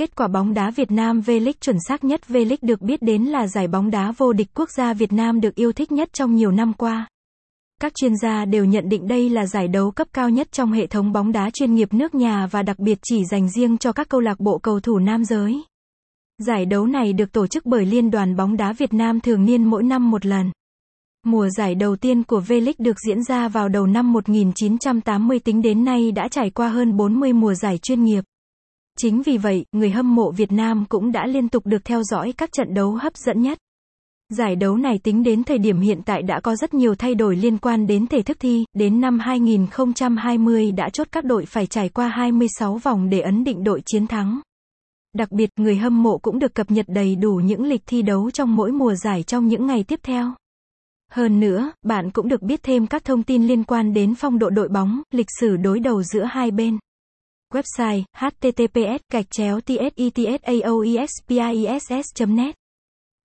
Kết quả bóng đá Việt Nam V-League chuẩn xác nhất V-League được biết đến là giải bóng đá vô địch quốc gia Việt Nam được yêu thích nhất trong nhiều năm qua. Các chuyên gia đều nhận định đây là giải đấu cấp cao nhất trong hệ thống bóng đá chuyên nghiệp nước nhà và đặc biệt chỉ dành riêng cho các câu lạc bộ cầu thủ nam giới. Giải đấu này được tổ chức bởi Liên đoàn bóng đá Việt Nam thường niên mỗi năm một lần. Mùa giải đầu tiên của V-League được diễn ra vào đầu năm 1980 tính đến nay đã trải qua hơn 40 mùa giải chuyên nghiệp. Chính vì vậy, người hâm mộ Việt Nam cũng đã liên tục được theo dõi các trận đấu hấp dẫn nhất. Giải đấu này tính đến thời điểm hiện tại đã có rất nhiều thay đổi liên quan đến thể thức thi, đến năm 2020 đã chốt các đội phải trải qua 26 vòng để ấn định đội chiến thắng. Đặc biệt, người hâm mộ cũng được cập nhật đầy đủ những lịch thi đấu trong mỗi mùa giải trong những ngày tiếp theo. Hơn nữa, bạn cũng được biết thêm các thông tin liên quan đến phong độ đội bóng, lịch sử đối đầu giữa hai bên. Website https gạch chéo tsetsaoespiss net